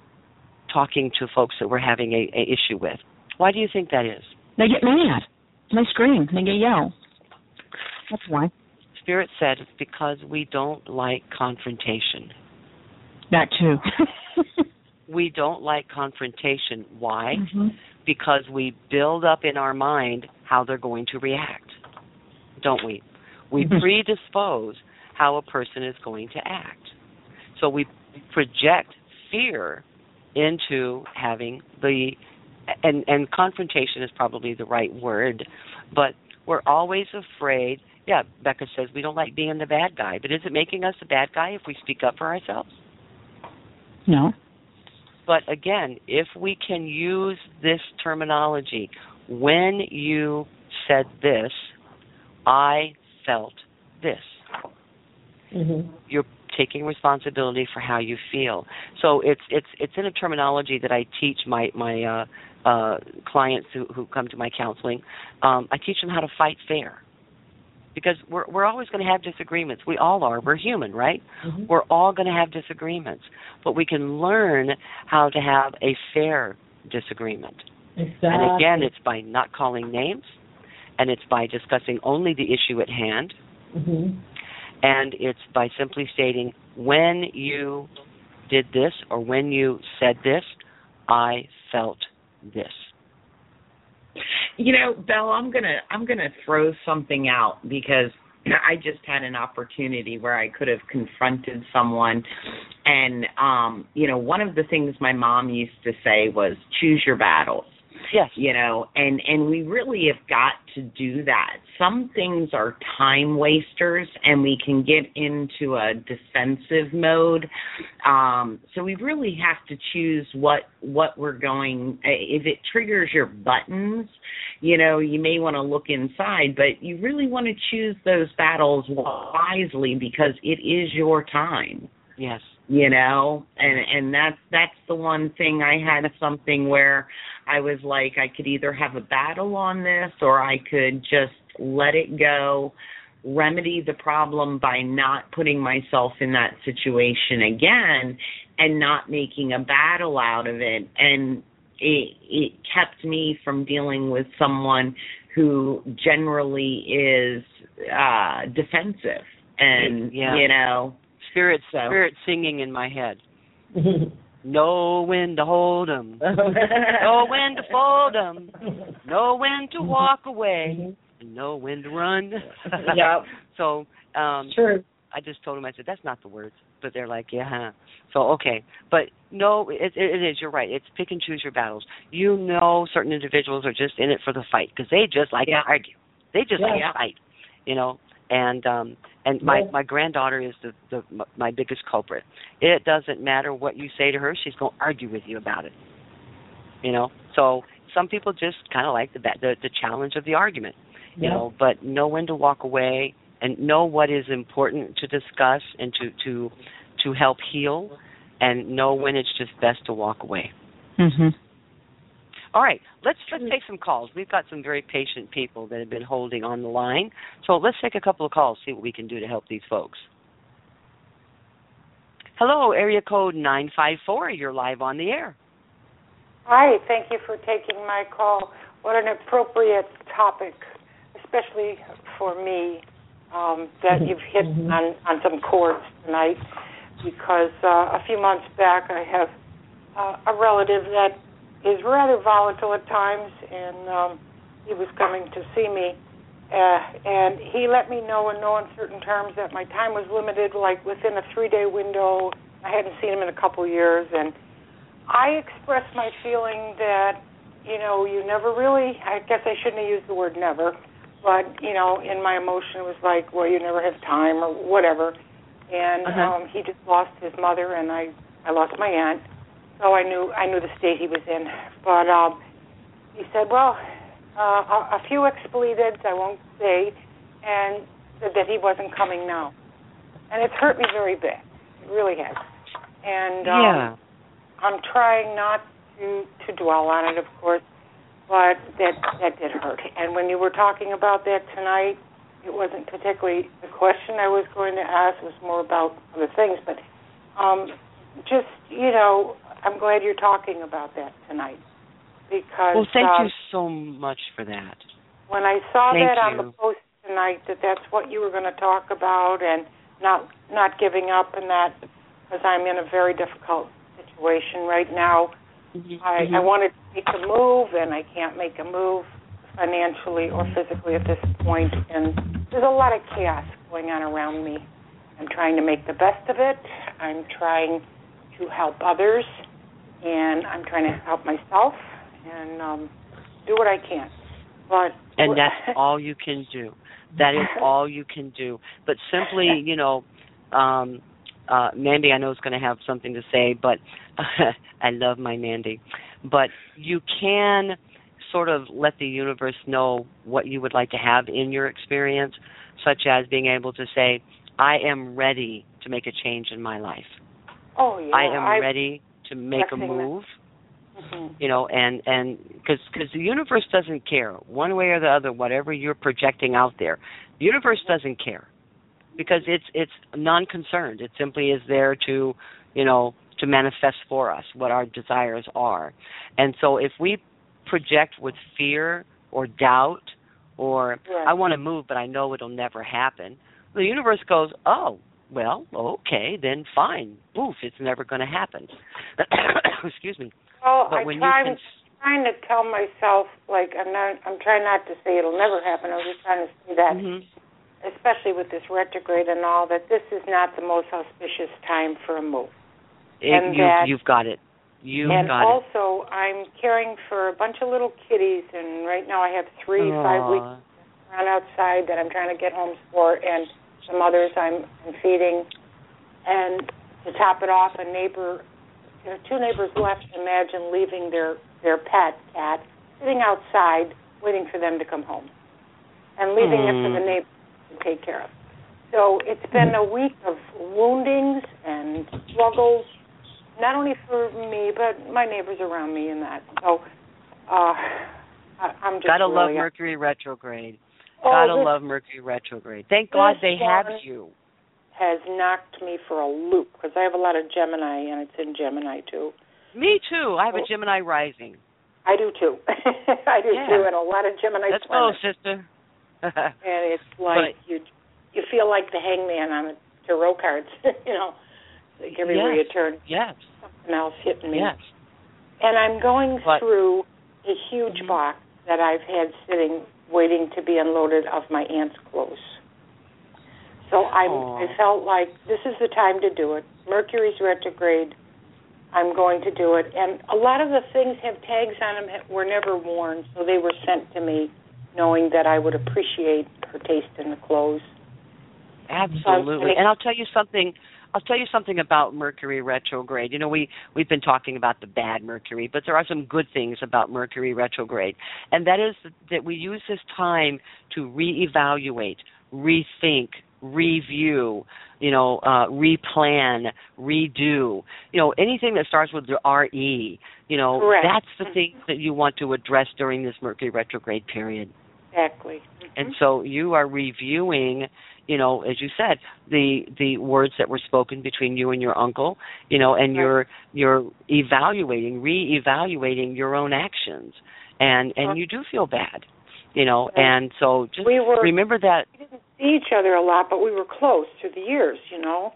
talking to folks that we're having a, a issue with? Why do you think that is? They get mad. They scream. They get yell. That's why. Spirit said it's because we don't like confrontation. That too. <laughs> we don't like confrontation. Why? Mm-hmm. Because we build up in our mind how they're going to react, don't we? We Mhm. predispose how a person is going to act. So we project fear into having the and and confrontation is probably the right word, but we're always afraid. Yeah, Becca says we don't like being the bad guy, but is it making us a bad guy if we speak up for ourselves? No. But again, if we can use this terminology, when you said this, I felt this. Mm-hmm. You're taking responsibility for how you feel. So it's it's it's in a terminology that I teach my my uh, uh, clients who who come to my counseling. Um, I teach them how to fight fair. Because we're we're always going to have disagreements. We all are. We're human, right? Mm-hmm. We're all going to have disagreements, but we can learn how to have a fair disagreement. Exactly. And again, it's by not calling names, and it's by discussing only the issue at hand, hmm and it's by simply stating when you did this or when you said this, I felt this. You know, Belle, I'm gonna I'm gonna throw something out because <clears throat> I just had an opportunity where I could have confronted someone and um, you know, one of the things my mom used to say was choose your battles. Yes. you know and and we really have got to do that some things are time wasters and we can get into a defensive mode um so we really have to choose what what we're going if it triggers your buttons you know you may want to look inside but you really want to choose those battles wisely because it is your time Yes. You know? And and that's that's the one thing i had something where i was like i could either have a battle on this or i could just let it go remedy the problem by not putting myself in that situation again and not making a battle out of it. And it it kept me from dealing with someone who generally is uh defensive and Yeah. you know Spirit, So- spirit singing in my head. <laughs> Know when to hold 'em. <laughs> know when to fold 'em. Know when to walk away. And know when to run. <laughs> Yep. So um True. I just told him I said that's not the words, but they're like, yeah. Huh. So okay, but no, it, it is. You're right. It's pick and choose your battles. You know, certain individuals are just in it for the fight because they just like Yeah. to argue. They just like to fight, you know. And um and my my granddaughter is the the my biggest culprit. It doesn't matter what you say to her; she's going to argue with you about it. You know. So some people just kind of like the, the the challenge of the argument you Yeah. know but know when to walk away and know what is important to discuss and to to to help heal and know when it's just best to walk away Mhm. All right let's let's take some calls. We've got some very patient people that have been holding on the line. So let's take a couple of calls see what we can do to help these folks. Hello area code 954 you're live on the air. Hi, thank you for taking my call. What an appropriate topic, especially for me, um, that you've hit on, on some chords tonight. Because uh, a few months back, I have uh, a relative that is rather volatile at times, and um, he was coming to see me. Uh, and he let me know in no uncertain terms that my time was limited, like within a three day window. I hadn't seen him in a couple years, and I expressed my feeling that, you know, you never really, I guess I shouldn't have used the word never, but, you know, in my emotion it was like, well, you never have time or whatever. And Uh-huh. um he just lost his mother and I I lost my aunt. So I knew I knew the state he was in. But um he said, well, uh a, a few expletives, I won't say, and said that he wasn't coming now. And it's hurt me very bad. It really has. And um yeah I'm trying not to to dwell on it, of course, but that that did hurt. And when you were talking about that tonight, it wasn't particularly the question I was going to ask. It was more about other things, but um, just you know, I'm glad you're talking about that tonight because. Well, thank um, you so much for that. When I saw Thank that on the post tonight, that that's what you were going to talk about, and not not giving up, and that because I'm in a very difficult situation right now. Mm-hmm. I, I wanted to make a move, and I can't make a move financially or physically at this point, and there's a lot of chaos going on around me. I'm trying to make the best of it. I'm trying to help others, and I'm trying to help myself, and um, do what I can. But and that's <laughs> all you can do. That is <laughs> all you can do. But simply, you know, um, uh, Mandy, I know is going to have something to say, but <laughs> I love my Mandy. But you can sort of let the universe know what you would like to have in your experience, such as being able to say, "I am ready to make a change in my life. oh yeah, I am I, ready to make a move." Mhm. you know and and because because the universe doesn't care one way or the other whatever you're projecting out there the universe doesn't care because it's it's non-concerned it simply is there to you know to manifest for us what our desires are and so if we project with fear or doubt or Right. i want to move but i know it'll never happen the universe goes oh well okay then fine poof it's never going to happen <coughs> excuse me Well, but I when try, you I'm trying to tell myself like I'm not. I'm trying not to say it'll never happen. I'm just trying to say that, Mhm. especially with this retrograde and all, that this is not the most auspicious time for a move. It- And you, that- you've got it. You've and also, I'm caring for a bunch of little kitties, and right now I have it. three five weeks Aw. around outside that I'm trying to get homes for, and some others I'm, I'm feeding. And to top it off, a neighbor, there are two neighbors left. Imagine leaving their their pet cat sitting outside, waiting for them to come home, and leaving it for the Hmm. neighbor to take care of. So it's been a week of woundings and struggles, not only for me but my neighbors around me and that. So uh, <laughs> I, I'm just Gotta love really Mercury retrograde. Oh, Gotta love Mercury retrograde. Thank God they have you. has knocked me for a loop because I have a lot of Gemini and it's in Gemini too. Me too. I have Oh. a Gemini rising. I do too. <laughs> I do Yeah. too, and a lot of Gemini go, planets. sister. <laughs> And it's like you you feel like the hangman on the tarot cards, <laughs> you know. Like everywhere Yes. you turn, yes. something else hitting me. Yes. And I'm going But- through a huge Mhm. box that I've had sitting waiting to be unloaded of my aunt's clothes. So I. I felt like this is the time to do it. Mercury's retrograde. I'm going to do it. And a lot of the things have tags on them that were never worn, so they were sent to me knowing that I would appreciate her taste in the clothes. Absolutely. And I'll tell you something I'll tell you something about Mercury retrograde. You know, we we've been talking about the bad Mercury, but there are some good things about Mercury retrograde. And that is that we use this time to reevaluate, rethink, review, you know, uh replan, redo. You know, anything that starts with the RE, you know, Correct. that's the thing that you want to address during this Mercury retrograde period. Exactly. And so you are reviewing, you know, as you said, the the words that were spoken between you and your uncle, you know, and Right. you're you're evaluating, re-evaluating your own actions, and and you do feel bad, you know, Right. and so just We were remember that. we didn't see each other a lot, but we were close through the years, you know.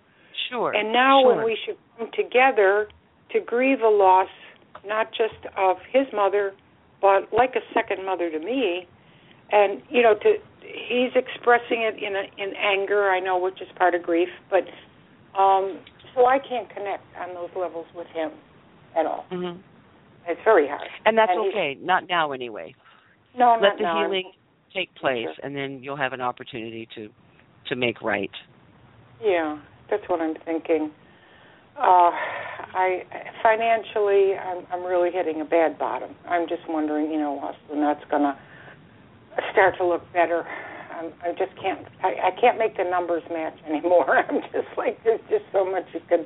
Sure. And now sure. when we should come together to grieve a loss, not just of his mother, but like a second mother to me, and you know, to he's expressing it in a, in anger, I know, which is part of grief, but um so I can't connect on those levels with him at all. Mhm. It's very hard. And that's And okay. Not now, anyway. No, Let the now. healing take place, Sure. and then you'll have an opportunity to to make right. Yeah, that's what I'm thinking. Uh, I financially, I'm I'm really hitting a bad bottom. I'm just wondering, you know, soon that's gonna start to look better. I'm, I just can't. I, I can't make the numbers match <laughs> anymore. I'm just like there's just so much you can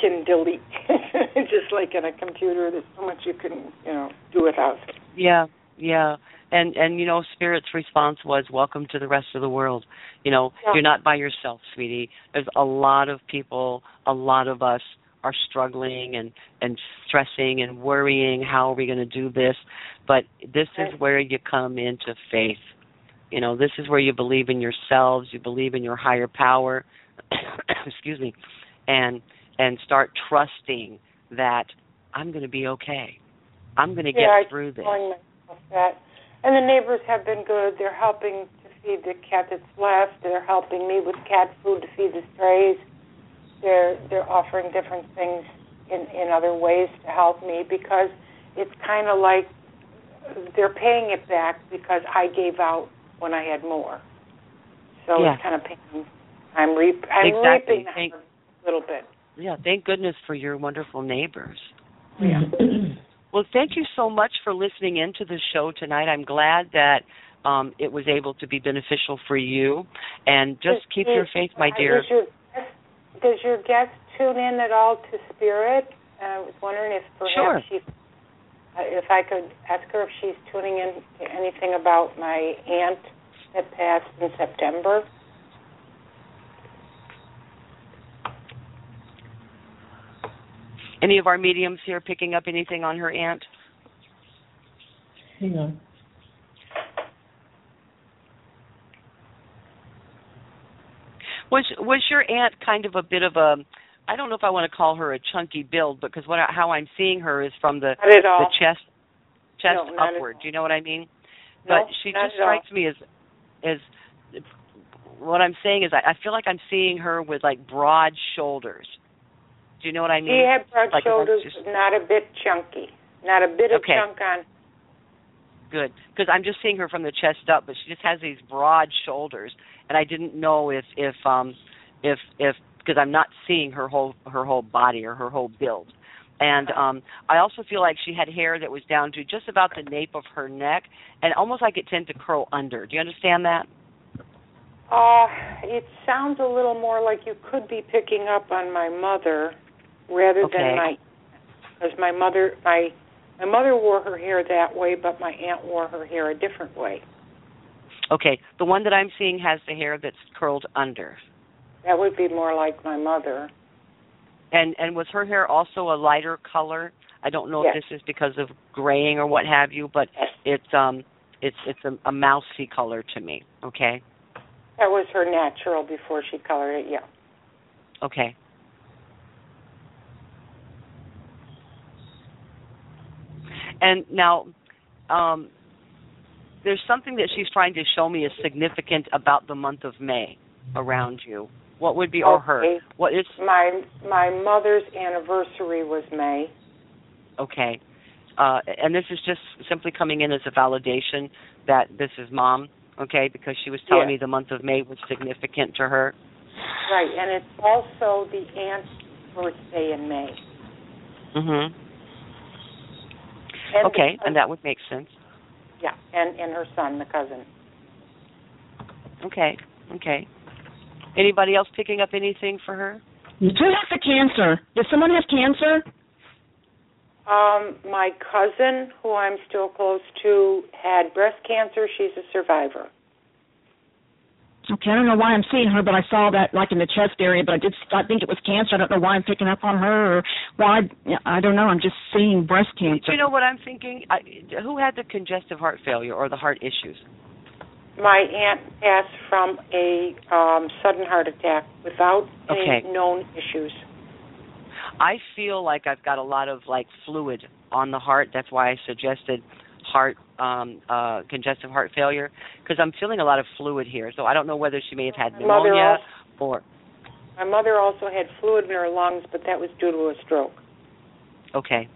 can delete. <laughs> just like in a computer, there's so much you can you know do without. Yeah, yeah. and and you know spirit's response was welcome to the rest of the world you know Yeah. you're not by yourself sweetie there's a lot of people a lot of us are struggling and and stressing and worrying how are we going to do this but this is where you come into faith you know this is where you believe in yourselves you believe in your higher power <coughs> excuse me and and start trusting that i'm going to be okay i'm going to yeah, get through this that. And the neighbors have been good. They're helping to feed the cat that's left. They're helping me with cat food to feed the strays. They're they're offering different things in in other ways to help me because it's kind of like they're paying it back because I gave out when I had more. So Yeah. it's kind of paying. I'm reap. I'm Exactly. reaping Thank- a little bit. Yeah, thank goodness for your wonderful neighbors. Yeah. <clears throat> Well, thank you so much for listening into the show tonight. I'm glad that um, it was able to be beneficial for you. And just keep your faith, my dear. Does your, does your guest tune in at all to Spirit? I was wondering if perhaps Sure. she, uh, if I could ask her if she's tuning in to anything about my aunt that passed in September. Any of our mediums here picking up anything on her aunt? Hang on. Was was your aunt kind of a bit of a I don't know if I want to call her a chunky build because what I- how I'm seeing her is from the Not at all. the chest chest No, upward. Do you know what I mean? No, but she just strikes me as as what I'm saying is I, I feel like I'm seeing her with like broad shoulders. Do you know what I mean? She had broad Like, shoulders, just- not a bit chunky. Not a bit of Okay. chunk on. Good, because I'm just seeing her from the chest up, but she just has these broad shoulders, and I didn't know if if um if if because I'm not seeing her whole her whole body or her whole build. And um I also feel like she had hair that was down to just about the nape of her neck, and almost like it tended to curl under. Do you understand that? Uh, it sounds a little more like you could be picking up on my mother rather Okay. than my because my mother my my mother wore her hair that way, but my aunt wore her hair a different way. Okay, the one that I'm seeing has the hair that's curled under. That would be more like my mother. And and was her hair also a lighter color? I don't know Yes. if this is because of graying or what have you, but Yes. it's um it's it's a, a mousy color to me. Okay. That was her natural before she colored it. Yeah. Okay. And now, um, there's something that she's trying to show me is significant about the month of May around you. What would be or her? What is My my mother's anniversary was May. okay? Uh, and this is just simply coming in as a validation that this is mom, okay? Because she was telling Yeah. me the month of May was significant to her. Right, and it's also the aunt's birthday in May. Mhm. And Okay, the- and that would make sense. yeah, and and her son, the cousin. Okay. Okay. Anybody else picking up anything for her? Who has the cancer? Does someone have cancer? Um, my cousin, who I'm still close to, had breast cancer. She's a survivor. Okay, I don't know why I'm seeing her, but I saw that like in the chest area, but I did I think it was cancer. I don't know why I'm picking up on her or why I don't know. I'm just seeing breast cancer. Do you know what I'm thinking? I, who had the congestive heart failure or the heart issues? My aunt passed from a um, sudden heart attack without any known issues. I feel like I've got a lot of like fluid on the heart. That's why I suggested heart um uh congestive heart failure because I'm feeling a lot of fluid here. So I don't know whether she may have had My pneumonia also, or my mother also had fluid in her lungs, but that was due to a stroke. okay.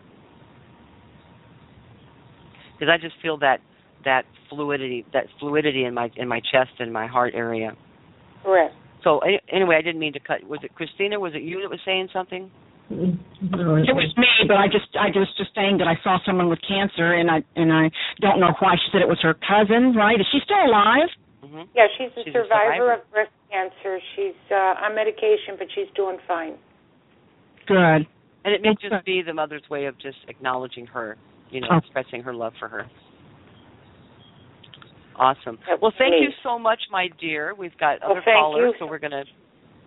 Cuz I just feel that that fluidity that fluidity in my in my chest and my heart area. Correct. So anyway, I didn't mean to cut. Was it Christina? Was it you that was saying something? No, It was me, but I just I just just saying that I saw someone with cancer, and I and I don't know why she said it was her cousin. Right? Is she still alive? hmm Yeah, she's a She's a survivor survivor. of breast cancer. She's uh, on medication, but she's doing fine. Good. And it may Okay. just be the mother's way of just acknowledging her, you know, Oh. expressing her love for her. Awesome. Well, thank you so much, my dear. We've got Well, other thank callers, you. so we're going to.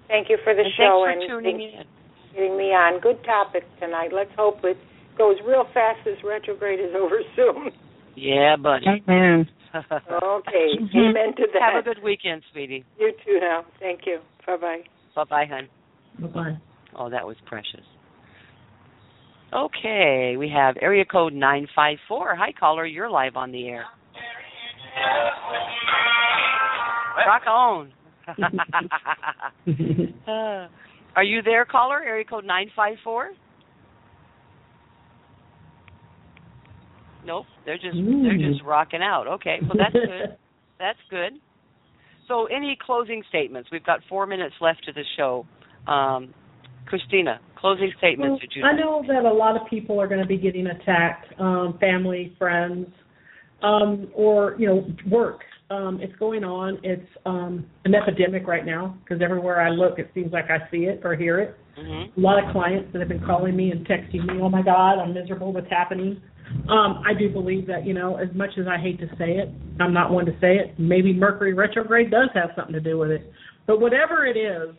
Thank you for the And show thanks and tuning thanks in. For getting me on. Good topic tonight. Let's hope it goes real fast. This retrograde is over <laughs> soon. Yeah, buddy. Amen. <laughs> Okay. Amen to that. Have a good weekend, sweetie. You too now. Thank you. Bye bye. Bye bye, hon. Bye bye. Oh, that was precious. Okay, we have area code 954. Hi, caller. You're live on the air. <laughs> Rock on. Are you there, caller? Area code 954? Nope, they're just they're just rocking out. Okay, well that's good. <laughs> That's good. So, any closing statements? We've got four minutes left to the show. Um, Christina, closing statements. Well, you? I know that a lot of people are going to be getting attacked, um, family, friends, um, or you know, work. Um, it's going on. It's um, an epidemic right now because everywhere I look, it seems like I see it or hear it. Mhm. A lot of clients that have been calling me and texting me, "Oh my God, I'm miserable. What's happening?" Um, I do believe that you know, as much as I hate to say it, I'm not one to say it. Maybe Mercury retrograde does have something to do with it, but whatever it is,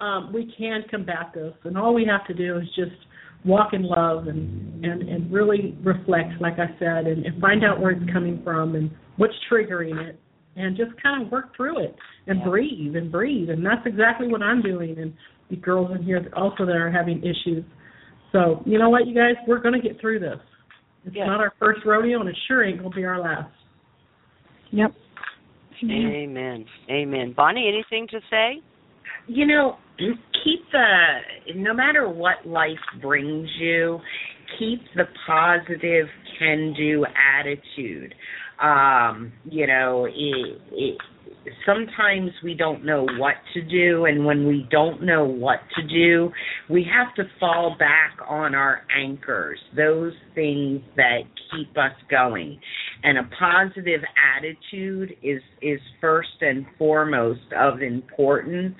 um, we can combat this, and all we have to do is just walk in love and and and really reflect, like I said, and, and find out where it's coming from and what's triggering it, and just kind of work through it and Yeah. breathe and breathe, and that's exactly what I'm doing. And the girls in here also that are having issues. So you know what, you guys, we're going to get through this. It's Yeah. not our first rodeo, and it sure ain't going to be our last. Yep. Amen. Amen. Bonnie, anything to say? You know keep the no matter what life brings you keep the positive can do attitude. Um you know it, it sometimes we don't know what to do and when we don't know what to do we have to fall back on our anchors those things that keep us going. And a positive attitude is is first and foremost of importance.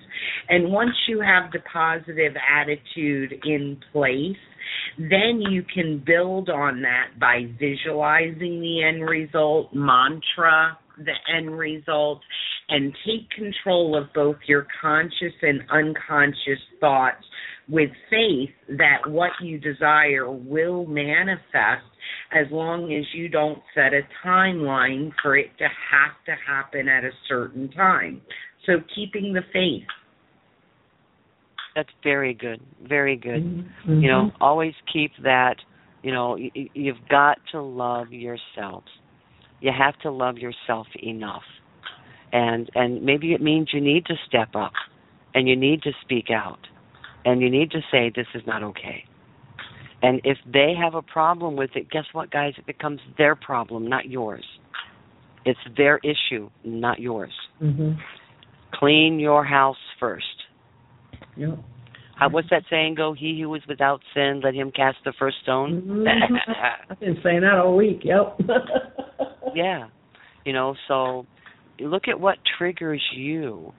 And once you have the positive attitude in place then you can build on that by visualizing the end result mantra the end result and take control of both your conscious and unconscious thoughts with faith that what you desire will manifest as long as you don't set a timeline for it to have to happen at a certain time. So keeping the faith. That's very good. Very good. Mm-hmm. You know, always keep that. You know, y- y- you've got to love yourself. You have to love yourself enough, and and maybe it means you need to step up, and you need to speak out, and you need to say this is not okay. And if they have a problem with it, guess what, guys? It becomes their problem, not yours. It's their issue, not yours. Mhm. Clean your house first. Yep. How, what's that saying go? He who is without sin, let him cast the first stone. Mhm. <laughs> I've been saying that all week. Yep. <laughs> yeah, you know. So look at what triggers you,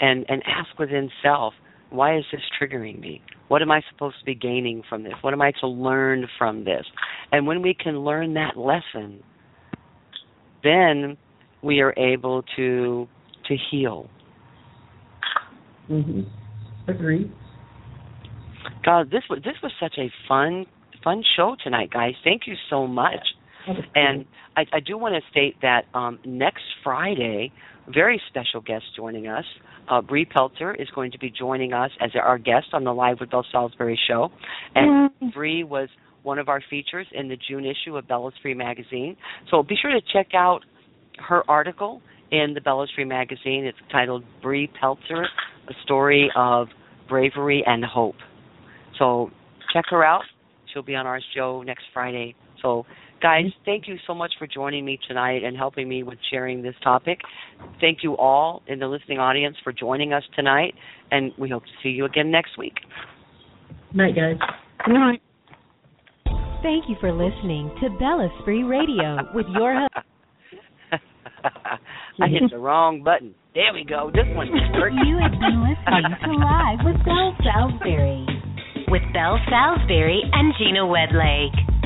and and ask within self, why is this triggering me? What am I supposed to be gaining from this? What am I to learn from this? And when we can learn that lesson, then we are able to to heal. Mhm. Agreed. God, this was this was such a fun fun show tonight, guys. Thank you so much. And I, I do want to state that um, next Friday, very special guest joining us. Uh, Bree Pelter is going to be joining us as our guest on the Live with Belle Salisbury show. And Bree was one of our features in the June issue of Bellesprit magazine. So be sure to check out her article in the Bellesprit magazine. It's titled Bree Pelter, a story of bravery and hope. So check her out. She'll be on our show next Friday. So, guys, thank you so much for joining me tonight and helping me with sharing this topic. Thank you all in the listening audience for joining us tonight, and we hope to see you again next week. Night, guys. Good night. Thank you for listening to Bella's Free Radio with your host. <laughs> I hit the wrong button. There we go. This one worked. You have been listening to Live with Belle Salisbury. <laughs> With Belle Salisbury and Gina Wedlake.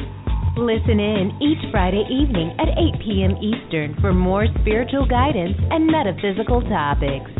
Listen in each Friday evening at 8 p.m. Eastern for more spiritual guidance and metaphysical topics.